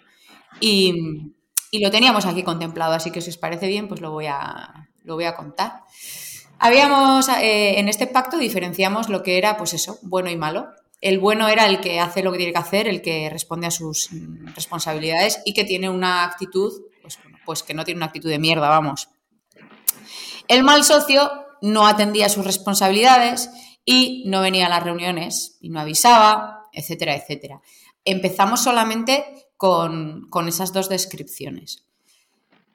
Y, lo teníamos aquí contemplado, así que si os parece bien, pues lo voy a, lo voy a contar. Habíamos, eh, en este pacto diferenciamos lo que era, pues eso, bueno y malo el bueno era el que hace lo que tiene que hacer, el que responde a sus mm, responsabilidades y que tiene una actitud, pues, pues que no tiene una actitud de mierda, vamos. El mal socio no atendía sus responsabilidades y no venía a las reuniones y no avisaba, etcétera, etcétera. Empezamos solamente con, con esas dos descripciones.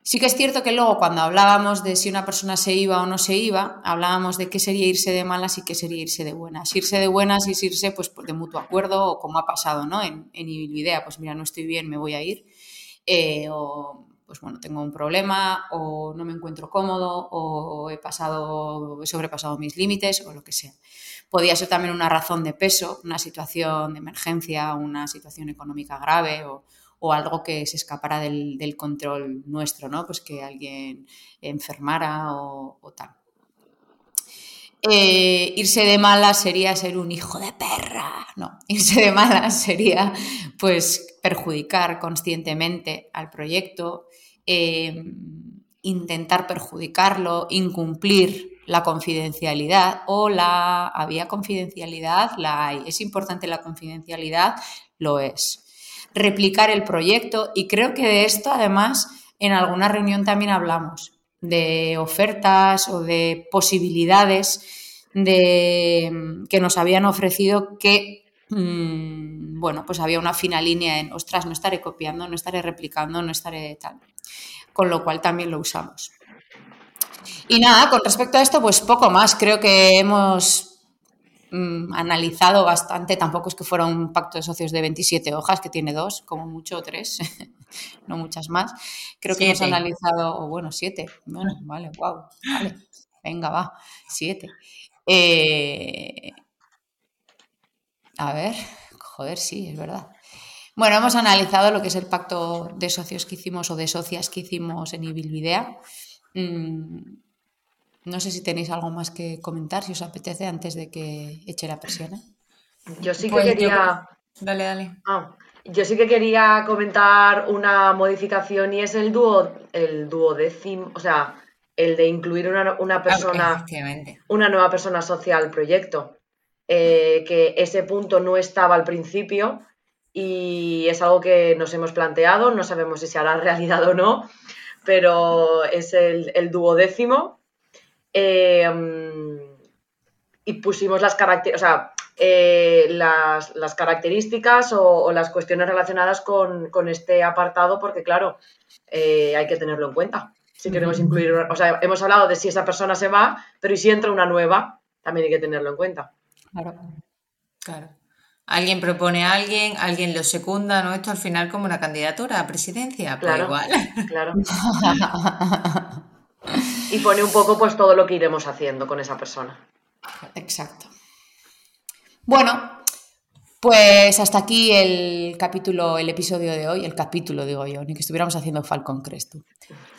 Sí que es cierto que luego cuando hablábamos de si una persona se iba o no se iba, hablábamos de qué sería irse de malas y qué sería irse de buenas. Irse de buenas es irse pues de mutuo acuerdo o como ha pasado ¿no? en, en Ibilvidea, pues mira, no estoy bien, me voy a ir. Eh, o pues bueno, tengo un problema o no me encuentro cómodo o he pasado, he sobrepasado mis límites o lo que sea. Podía ser también una razón de peso, una situación de emergencia, una situación económica grave o, o algo que se escapara del, control nuestro, ¿no? Pues que alguien enfermara o, tal. Eh, irse de mala sería ser un hijo de perra. No, irse de mala sería pues perjudicar conscientemente al proyecto, eh, intentar perjudicarlo, incumplir la confidencialidad o la había confidencialidad, la hay. Es importante la confidencialidad, lo es replicar el proyecto y creo que de esto además en alguna reunión también hablamos de ofertas o de posibilidades de, que nos habían ofrecido que, mm, bueno, pues había una fina línea en, ostras, no estaré copiando, no estaré replicando, no estaré tal. Con lo cual también lo usamos. Y nada, con respecto a esto, pues poco más. Creo que hemos Mm, analizado bastante, tampoco es que fuera un pacto de socios de 27 hojas, que tiene dos, como mucho tres, no muchas más. Creo que hemos analizado, o bueno, siete, bueno, vale, wow, vale, venga, va, siete. Eh, a ver, joder, sí, es verdad. Bueno, hemos analizado lo que es el pacto de socios que hicimos o de socias que hicimos en Ibilvidea Mm, no sé si tenéis algo más que comentar, si os apetece, antes de que eche la presión. Yo sí que Pues yo- quería. Dale, dale. Ah, yo sí que quería comentar una modificación y es el dúo, el duodécimo, o sea, el de incluir una, una persona, Efectivamente. una nueva persona social al proyecto. Eh, que ese punto no estaba al principio y es algo que nos hemos planteado, no sabemos si se hará realidad o no, pero es el, el duodécimo. Eh, mm, y pusimos las características, o sea, eh, las, las características o, o las cuestiones relacionadas con, con este apartado, porque claro, eh, hay que tenerlo en cuenta. Si queremos incluir, o sea, hemos hablado de si esa persona se va, pero ¿y si entra una nueva? También hay que tenerlo en cuenta. Claro. Claro. Alguien propone a alguien, alguien lo secunda, ¿no? Esto al final como una candidatura a presidencia, pues Claro. igual. Claro. Y pone un poco pues todo lo que iremos haciendo con esa persona. Exacto. Bueno, pues hasta aquí el capítulo, el episodio de hoy, el capítulo digo yo, ni que estuviéramos haciendo Falcon Crest.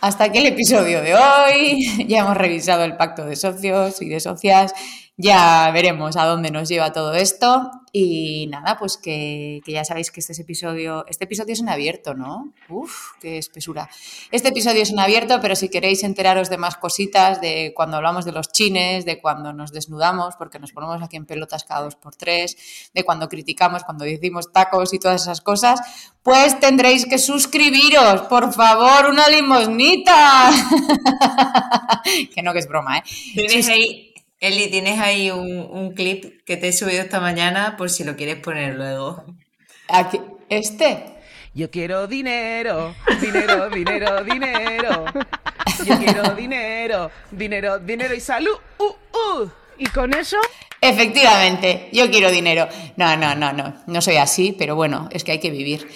Hasta aquí el episodio de hoy. Ya hemos revisado el pacto de socios y de socias. Ya veremos a dónde nos lleva todo esto. Y nada, pues que, ya sabéis que este es episodio, este episodio es en abierto, ¿no? Uf, qué espesura. Este episodio es en abierto, pero si queréis enteraros de más cositas, de cuando hablamos de los chines, de cuando nos desnudamos, porque nos ponemos aquí en pelotas cada dos por tres, de cuando criticamos, cuando decimos tacos y todas esas cosas, pues tendréis que suscribiros, por favor, una limosnita. que no, que es broma, ¿eh? Ahí, Eli, tienes ahí un, un clip que te he subido esta mañana por si lo quieres poner luego. Aquí, este. Yo quiero dinero, dinero, dinero, dinero. Yo quiero dinero, dinero, dinero y salud. Uh, uh. Y con eso, Efectivamente, yo quiero dinero. No, no, no, no, no soy así, pero bueno, es que hay que vivir.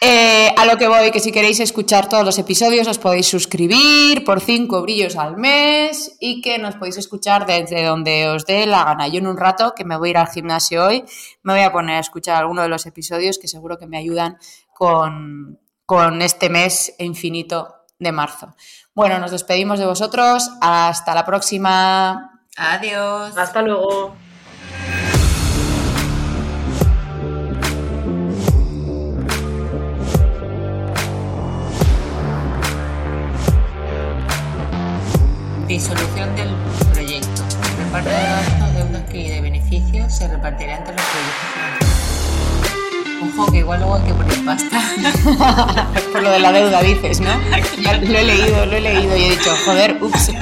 Eh, a lo que voy, que si queréis escuchar todos los episodios os podéis suscribir por 5 brillos al mes y que nos podéis escuchar desde donde os dé la gana. Yo en un rato, que me voy a ir al gimnasio hoy, me voy a poner a escuchar alguno de los episodios que seguro que me ayudan con, con este mes infinito de marzo. Bueno, nos despedimos de vosotros. Hasta la próxima. Adiós. Hasta luego. Disolución del proyecto. El reparto de gastos, deudas y de beneficios se repartirá entre los proyectos. Ojo, que igual luego hay que poner pasta. Por lo de la deuda dices, ¿no? Ya lo he leído, lo he leído y he dicho, joder, ups.